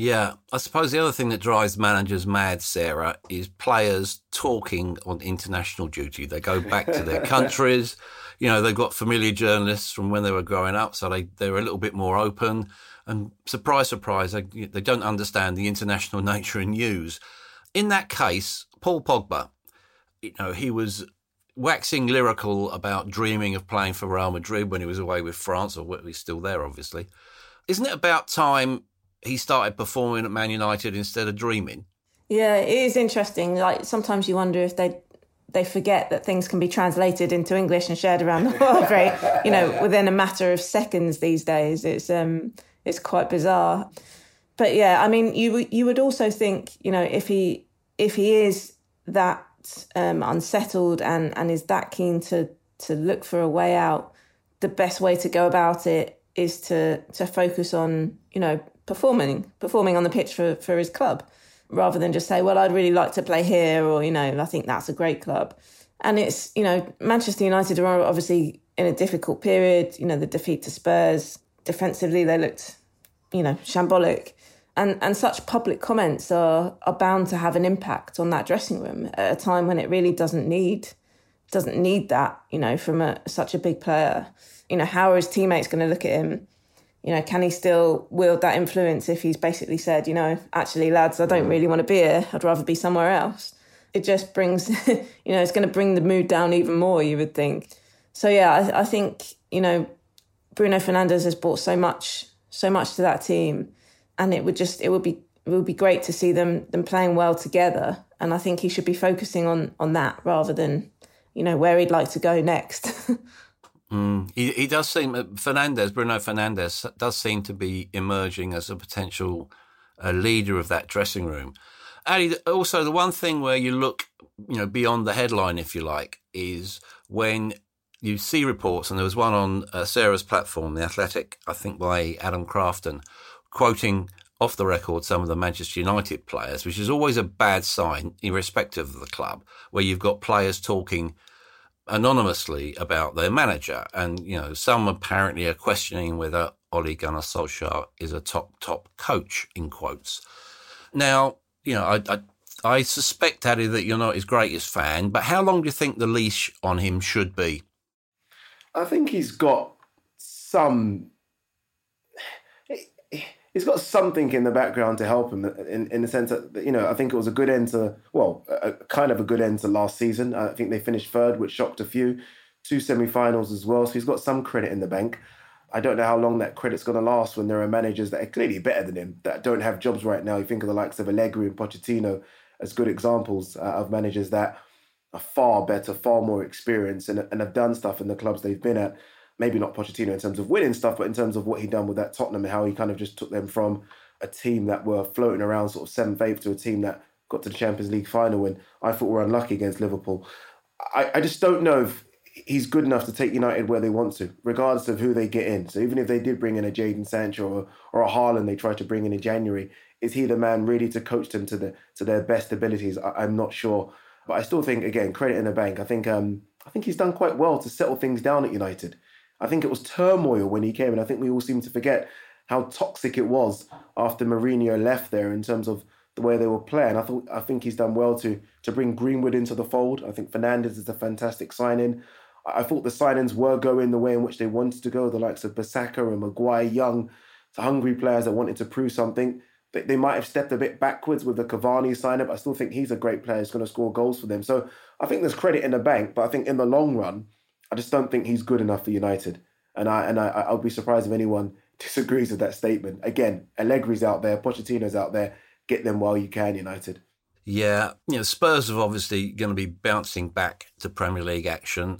Yeah, I suppose the other thing that drives managers mad, Sarah, is players talking on international duty. They go back to their (laughs) countries. You know, they've got familiar journalists from when they were growing up, so they, they're a little bit more open. And surprise, surprise, they, they don't understand the international (laughs) nature and news. In that case, Paul Pogba, you know, he was waxing lyrical about dreaming of playing for Real Madrid when he was away with France, or he's still there, obviously. Isn't it about time he started performing at Man United instead of dreaming. Yeah, it is interesting. Like sometimes you wonder if they they forget that things can be translated into English and shared around the world, (laughs) right? you know, within a matter of seconds these days. It's um it's quite bizarre. But yeah, I mean, you you would also think, you know, if he if he is that um, unsettled and and is that keen to to look for a way out, the best way to go about it is to to focus on you know performing performing on the pitch for, for his club rather than just say well I'd really like to play here or you know I think that's a great club and it's you know Manchester United are obviously in a difficult period. You know, the defeat to Spurs. Defensively, they looked, you know, shambolic. And, and such public comments are, are bound to have an impact on that dressing room at a time when it really doesn't need doesn't need that, you know, from a, such a big player. You know, how are his teammates going to look at him? You know, can he still wield that influence if he's basically said, you know, actually, lads, I don't mm. really want to be here. I'd rather be somewhere else. It just brings, (laughs) you know, it's going to bring the mood down even more, you would think. So, yeah, I, I think, you know, Bruno Fernandes has brought so much, so much to that team. And it would just, it would be, it would be great to see them, them playing well together. And I think he should be focusing on, on that rather than you know, where he'd like to go next. (laughs) mm, he, he does seem, Fernandes, Bruno Fernandes does seem to be emerging as a potential uh, leader of that dressing room. And also, the one thing where you look, you know, beyond the headline, if you like, is when you see reports, and there was one on uh, Sarah's platform, The Athletic, I think by Adam Crafton, quoting off the record some of the Manchester United players, which is always a bad sign, irrespective of the club, where you've got players talking anonymously about their manager. And, you know, some apparently are questioning whether Ole Gunnar Solskjaer is a top, top coach, in quotes. Now, you know, I, I, I suspect, Addy, that you're not his greatest fan, but how long do you think the leash on him should be? I think he's got some he's got something in the background to help him in, in the sense that you know I think it was a good end to well a, kind of a good end to last season. I think they finished third, which shocked a few. Two semi-finals as well, so he's got some credit in the bank. I don't know how long that credit's going to last when there are managers that are clearly better than him that don't have jobs right now. You think of the likes of Allegri and Pochettino as good examples uh, of managers that are far better, far more experienced, and, and have done stuff in the clubs they've been at maybe not Pochettino in terms of winning stuff, but in terms of what he done with that Tottenham and how he kind of just took them from a team that were floating around sort of seventh, eighth to a team that got to the Champions League final and I thought we were unlucky against Liverpool. I, I just don't know if he's good enough to take United where they want to, regardless of who they get in. So even if they did bring in a Jadon Sancho or, or a Haaland they tried to bring in in January, is he the man really to coach them to the to their best abilities? I, am not sure. But I still think again, credit in the bank. I think um I think he's done quite well to settle things down at United. I think it was turmoil when he came, and I think we all seem to forget how toxic it was after Mourinho left there in terms of the way they were playing. I thought I think he's done well to to bring Greenwood into the fold. I think Fernandes is a fantastic signing. I thought the signings were going the way in which they wanted to go. The likes of Bissaka and Maguire, young, hungry players that wanted to prove something. They, they might have stepped a bit backwards with the Cavani sign up. I still think he's a great player. He's going to score goals for them. So I think there's credit in the bank, but I think in the long run, I just don't think he's good enough for United. And I and I, I'll be surprised if anyone (laughs) disagrees with that statement. Again, Allegri's out there, Pochettino's out there. Get them while you can, United. Yeah, you know, Spurs are obviously going to be bouncing back to Premier League action.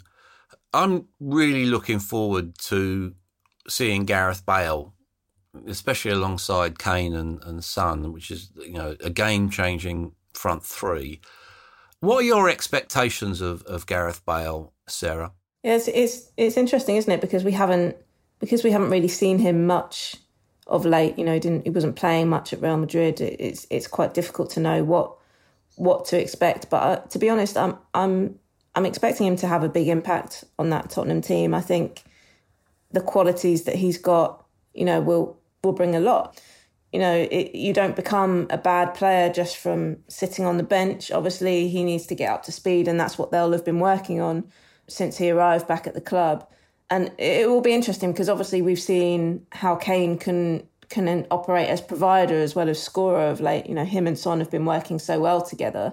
I'm really looking forward to seeing Gareth Bale, especially alongside Kane and, and Son, which is you know a game changing front three. What are your expectations of, of Gareth Bale, Sarah? It's, it's it's interesting, isn't it? Because we haven't because we haven't really seen him much of late. You know, he didn't he wasn't playing much at Real Madrid. It's it's quite difficult to know what what to expect. But uh, to be honest, I'm I'm I'm expecting him to have a big impact on that Tottenham team. I think the qualities that he's got, you know, will will bring a lot. You know, it, you don't become a bad player just from sitting on the bench. Obviously, he needs to get up to speed, and that's what they'll have been working on since he arrived back at the club. And it will be interesting because obviously we've seen how Kane can can operate as provider as well as scorer of late. You know, him and Son have been working so well together.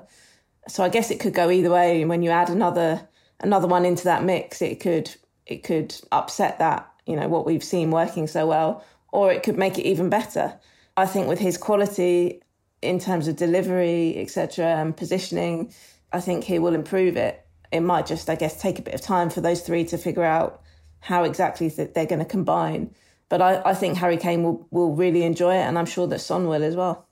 So I guess it could go either way. And when you add another another one into that mix, it could it could upset that, you know, what we've seen working so well, or it could make it even better. I think with his quality in terms of delivery, etc., and positioning, I think he will improve it it might just, I guess, take a bit of time for those three to figure out how exactly that they're going to combine. But I, I think Harry Kane will, will really enjoy it, and I'm sure that Son will as well.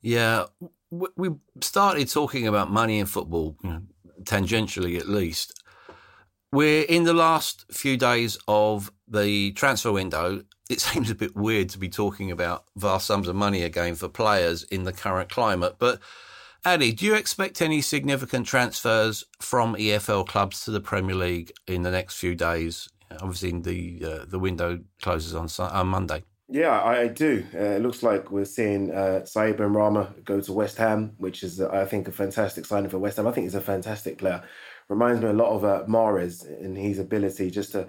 Yeah, we started talking about money in football, tangentially at least. We're in the last few days of the transfer window. It (laughs) seems a bit weird to be talking about vast sums of money again for players in the current climate, but Addy, do you expect any significant transfers from EFL clubs to the Premier League in the next few days? Obviously, the uh, the window closes on on Monday. Yeah, I, do. Uh, it looks like we're seeing uh, Said Benrahma go to West Ham, which is, uh, I think, a fantastic signing for West Ham. I think he's a fantastic player. Reminds me a lot of uh, Mahrez in his ability just to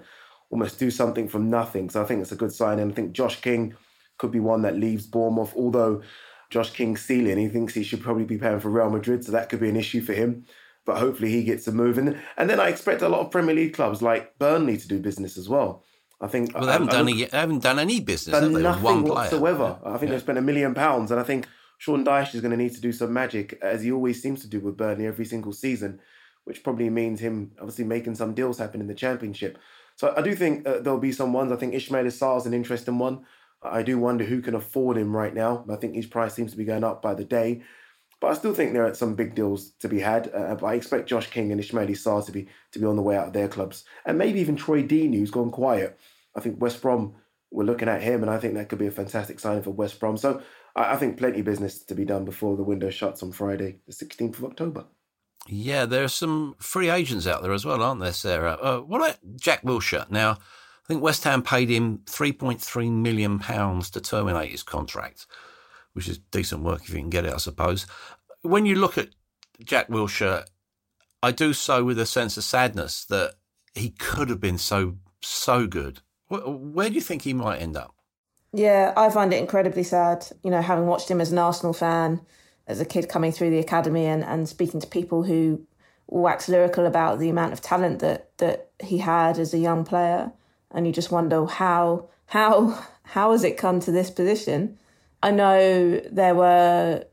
almost do something from nothing. So I think it's a good sign. And I think Josh King could be one that leaves Bournemouth, although Josh King's ceiling, he thinks he should probably be playing for Real Madrid. So that could be an issue for him. But hopefully he gets a move. And, and then I expect a lot of Premier League clubs like Burnley to do business as well. I think well, they haven't I, done I look, any, haven't done any business. Done nothing whatsoever. I think yeah. they spent a million pounds, and I think Sean Dyche is going to need to do some magic, as he always seems to do with Burnley every single season, which probably means him obviously making some deals happen in the Championship. So I do think uh, there'll be some ones. I think Ismaila Sarr is an interesting one. I do wonder who can afford him right now. I think his price seems to be going up by the day. But I still think there are some big deals to be had. Uh, but I expect Josh King and Ismaila Sarr to be to be on the way out of their clubs, and maybe even Troy Deeney, who's gone quiet. I think West Brom we're looking at him, and I think that could be a fantastic signing for West Brom. So I, I think plenty of business to be done before the window shuts on Friday, the 16th of October. Yeah, there are some free agents out there as well, aren't there, Sarah? Uh, what about Jack Wilshere? Now, I think West Ham paid him £3.3 million to terminate his contract, which is decent work if you can get it, I suppose. When you look at Jack Wilshere, I do so with a sense of sadness that he could have been so, so good where do you think he might end up? Yeah, I find it incredibly sad. You know, having watched him as an Arsenal fan, as a kid coming through the academy and, and speaking to people who wax lyrical about the amount of talent that, that he had as a young player. And you just wonder how how how has it come to this position? I know there were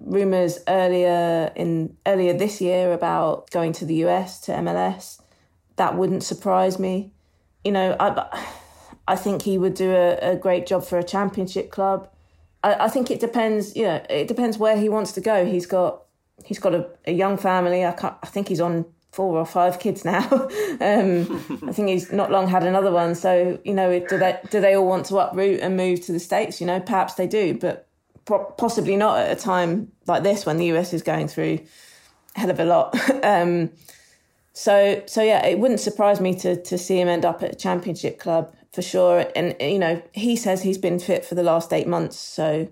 rumors earlier in earlier this year about going to the US to MLS. That wouldn't surprise me. You know, I I think he would do a, a great job for a championship club. I, I, think it depends. You know, it depends where he wants to go. He's got he's got a, a young family. I I think he's on four or five kids now. (laughs) um, I think he's not long had another one. So you know, do they do they all want to uproot and move to the states? You know, perhaps they do, but possibly not at a time like this when the US is going through a hell of a lot. (laughs) um, so so yeah, it wouldn't surprise me to to see him end up at a championship club for sure. And, you know, he says he's been fit for the last eight months. So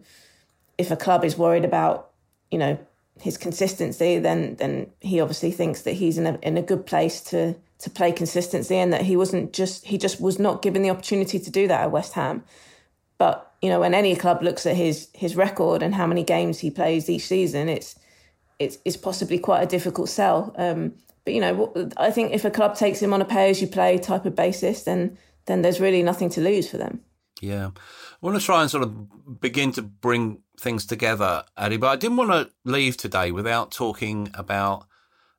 if a club is worried about, you know, his consistency, then then he obviously thinks that he's in a in a good place to to play consistency and that he wasn't just he just was not given the opportunity to do that at West Ham. But, you know, when any club looks at his his record and how many games he plays each season, it's it's, it's possibly quite a difficult sell. Um, but you know, I think if a club takes him on a pay as you play type of basis, then then there's really nothing to lose for them. Yeah. Want to try and sort of begin to bring things together, Addy, but I didn't want to leave today without talking about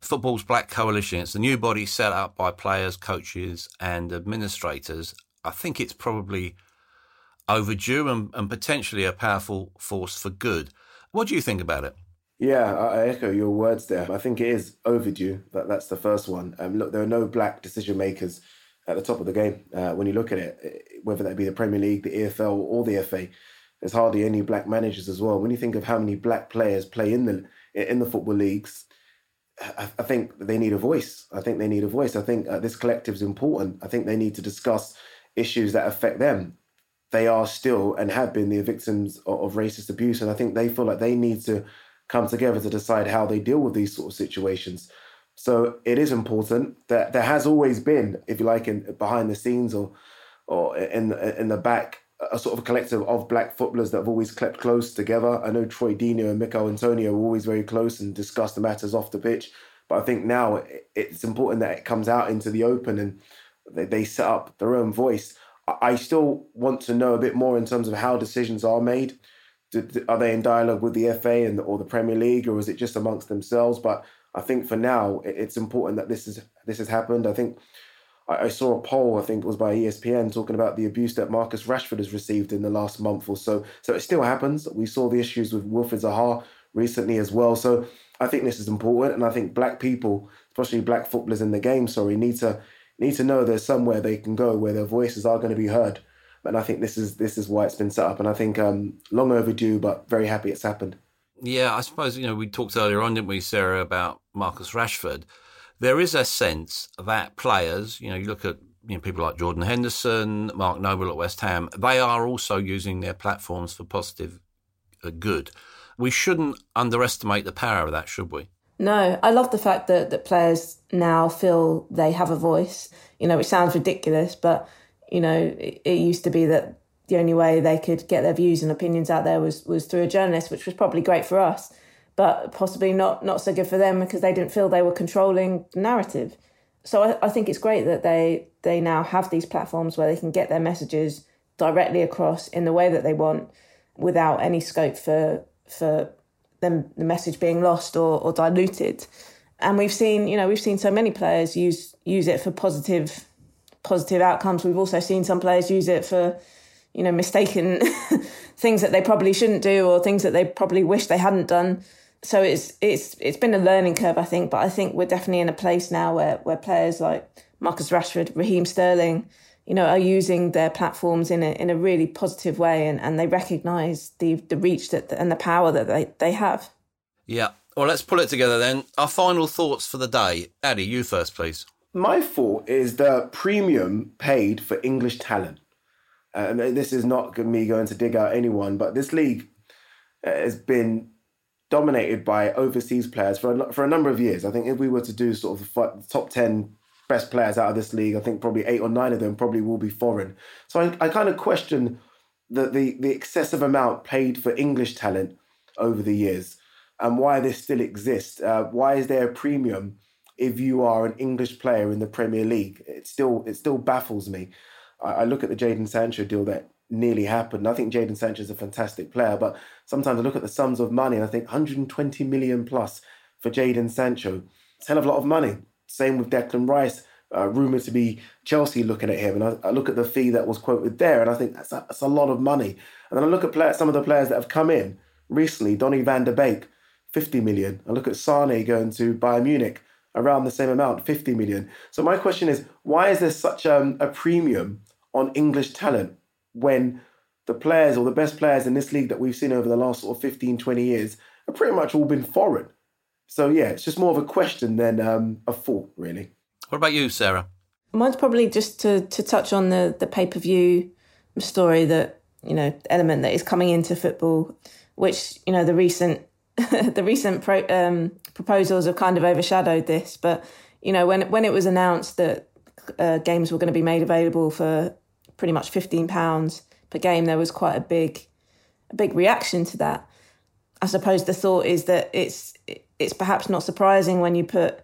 Football's Black Coalition. It's a new body set up by players, coaches, and administrators. I think it's probably overdue and, and potentially a powerful force for good. What do you think about it? Yeah, I echo your words there. I think it is overdue. That that's the first one. Um, look, there are no black decision makers at the top of the game. Uh, when you look at it, whether that be the Premier League, the EFL, or the FA, there's hardly any black managers as well. When you think of how many black players play in the in the football leagues, I, I think they need a voice. I think they need a voice. I think uh, this collective is important. I think they need to discuss issues that affect them. They are still and have been the victims of, of racist abuse, and I think they feel like they need to come together to decide how they deal with these sort of situations. So it is important that there has always been, if you like, in behind the scenes or or in in the back, a sort of collective of black footballers that have always kept close together. I know Troy Deeney and Michail Antonio were always very close and discussed the matters off the pitch. But I think now it's important that it comes out into the open and they, they set up their own voice. I still want to know a bit more in terms of how decisions are made. Are they in dialogue with the FA and or the Premier League, or is it just amongst themselves? But I think for now it's important that this is this has happened. I think I, saw a poll, I think it was by ESPN, talking about the abuse that Marcus Rashford has received in the last month or so. So it still happens. We saw the issues with Wilfried Zaha recently as well. So I think this is important, and I think black people, especially black footballers in the game, sorry, need to need to know there's somewhere they can go where their voices are going to be heard. And I think this is this is why it's been set up, and I think um, long overdue, but very happy it's happened. Yeah, I suppose, you know, we talked earlier on, didn't we, Sarah, about Marcus Rashford. There is a sense that players, you know, you look at you know, people like Jordan Henderson, Mark Noble at West Ham, they are also using their platforms for positive uh, good. We shouldn't underestimate the power of that, should we? No, I love the fact that, that players now feel they have a voice. You know, it sounds ridiculous, but, you know, it, it used to be that the only way they could get their views and opinions out there was, was through a journalist, which was probably great for us, but possibly not, not so good for them because they didn't feel they were controlling the narrative. So I, I think it's great that they they now have these platforms where they can get their messages directly across in the way that they want without any scope for for them the message being lost or, or diluted. And we've seen, you know, we've seen so many players use use it for positive positive outcomes. We've also seen some players use it for, you know, mistaken (laughs) things that they probably shouldn't do or things that they probably wish they hadn't done. So it's it's it's been a learning curve, I think. But I think we're definitely in a place now where where players like Marcus Rashford, Raheem Sterling, you know, are using their platforms in a in a really positive way, and, and they recognise the the reach that and the power that they, they have. Yeah. Well, let's pull it together then. Our final thoughts for the day. Addy, you first, please. My thought is the premium paid for English talent. And this is not me going to dig out anyone, but this league uh, has been dominated by overseas players for a, for a number of years. I think if we were to do sort of the top 10 best players out of this league, I think probably eight or nine of them probably will be foreign. So I, I kind of question the, the, the excessive amount paid for English talent over the years and why this still exists. Uh, why is there a premium if you are an English player in the Premier League? It still it still baffles me. I, look at the Jadon Sancho deal that nearly happened. I think Jadon Sancho is a fantastic player, but sometimes I look at the sums of money and I think 120 million plus for Jadon Sancho. It's a hell of a lot of money. Same with Declan Rice, uh, rumoured to be Chelsea looking at him. And I, I, look at the fee that was quoted there, and I think that's a, that's a lot of money. And then I look at some of the players that have come in recently Donny van der Beek, 50 million. I look at Sane going to Bayern Munich, around the same amount, 50 million. So my question is, why is there such um, a premium on English talent when the players or the best players in this league that we've seen over the last sort of 15, 20 years have pretty much all been foreign? So yeah, it's just more of a question than um, a thought, really. What about you, Sarah? Mine's probably just to to touch on the the pay per view story that you know element that is coming into football, which you know the recent (laughs) the recent pro, um, proposals have kind of overshadowed this. But you know when when it was announced that uh, games were going to be made available for pretty much fifteen pounds per game, there was quite a big a big reaction to that. I suppose the thought is that it's it's perhaps not surprising when you put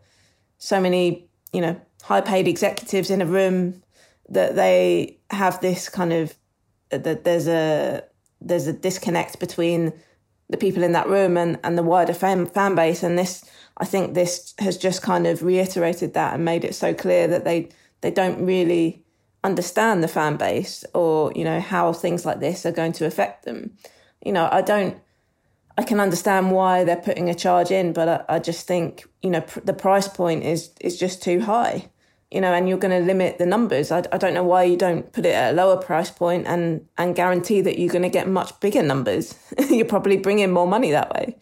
so many, you know, high paid executives in a room that they have this kind of that there's a there's a disconnect between the people in that room and, and the wider fan, fan base. And this I think this has just kind of reiterated that and made it so clear that they they don't really understand the fan base or you know how things like this are going to affect them. You know I don't I can understand why they're putting a charge in, but I, I just think you know pr- the price point is is just too high, you know, and you're going to limit the numbers. I, I don't know why you don't put it at a lower price point and and guarantee that you're going to get much bigger numbers. (laughs) you're probably bring in more money that way,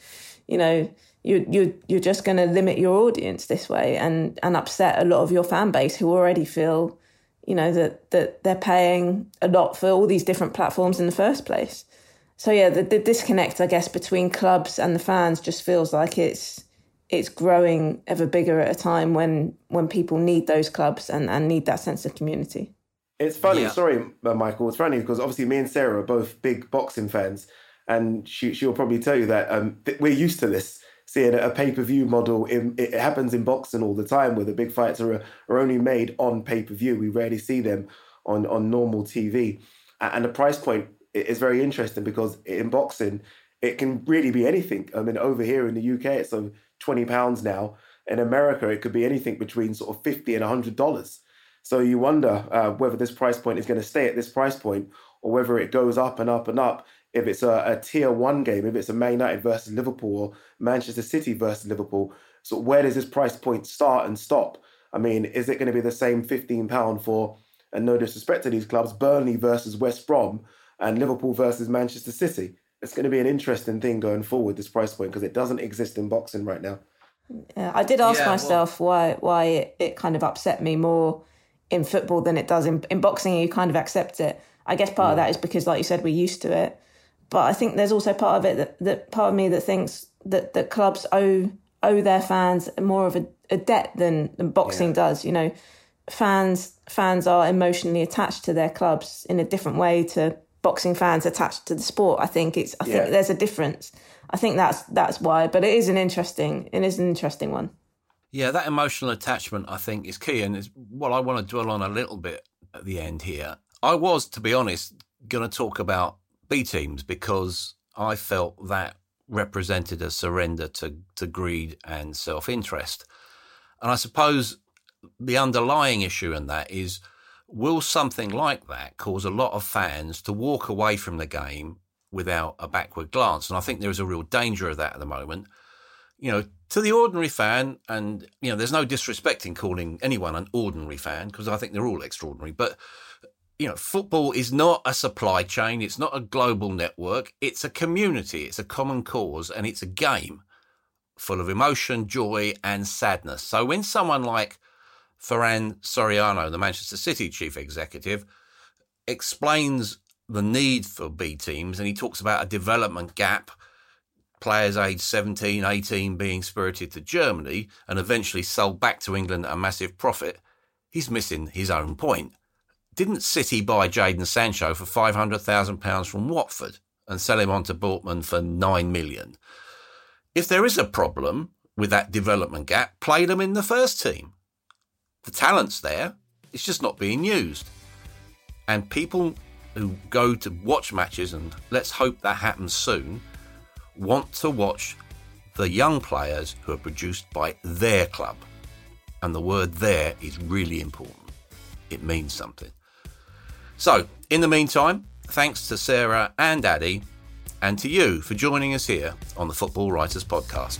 you know. You you you're just going to limit your audience this way and and upset a lot of your fan base who already feel, you know, that that they're paying a lot for all these different platforms in the first place so yeah, the, the disconnect, I guess, between clubs and the fans just feels like it's it's growing ever bigger at a time when when people need those clubs and, and need that sense of community. It's funny, yeah. sorry, uh, Michael. It's funny because obviously me and Sarah are both big boxing fans, and she she'll probably tell you that um, th- we're used to this. Seeing a pay per view model, it, it, happens in boxing all the time where the big fights are are only made on pay per view. We rarely see them on on normal TV, and the price point is very interesting because in boxing it can really be anything. I mean, over here in the UK, it's a 20 pounds now. In America, it could be anything between sort of 50 and 100 dollars. So you wonder uh, whether this price point is going to stay at this price point or whether it goes up and up and up. If it's a, a tier one game, if it's a Man United versus Liverpool or Manchester City versus Liverpool, so where does this price point start and stop? I mean, is it going to be the same £15 for, and no disrespect to these clubs, Burnley versus West Brom and Liverpool versus Manchester City? It's going to be an interesting thing going forward, this price point, because it doesn't exist in boxing right now. Yeah, I did ask yeah, myself well, why why it, it kind of upset me more in football than it does in, in boxing. You kind of accept it. I guess part of mm. that is because, like you said, we're used to it. But I think there's also part of it that, that part of me that thinks that, that clubs owe owe their fans more of a, a debt than, than boxing yeah. does. You know, fans fans are emotionally attached to their clubs in a different way to boxing fans attached to the sport. I think it's I think there's a difference. I think that's that's why. But it is an interesting it is an interesting one. Yeah, that emotional attachment I think is key, and is what I want to dwell on a little bit at the end here. I was, to be honest, going to talk about B teams because I felt that represented a surrender to, to greed and self interest. And I suppose the underlying issue in that is will something like that cause a lot of fans to walk away from the game without a backward glance? And I think there is a real danger of that at the moment. You know, to the ordinary fan, and, you know, there's no disrespect in calling anyone an ordinary fan because I think they're all extraordinary. But you know, football is not a supply chain. It's not a global network. It's a community. It's a common cause and it's a game full of emotion, joy and sadness. So when someone like Ferran Soriano, the Manchester City chief executive, explains the need for B teams and he talks about a development gap, players aged 17, 18 being spirited to Germany and eventually sold back to England at a massive profit, he's missing his own point didn't City buy Jadon Sancho for £500,000 from Watford and sell him on to Dortmund for £9 million? If there is a problem with that development gap, play them in the first team. The talent's there, it's just not being used. And people who go to watch matches, and let's hope that happens soon, want to watch the young players who are produced by their club. And the word there is really important. It means something. So, in the meantime, thanks to Sarah and Addy, and to you for joining us here on the Football Writers Podcast.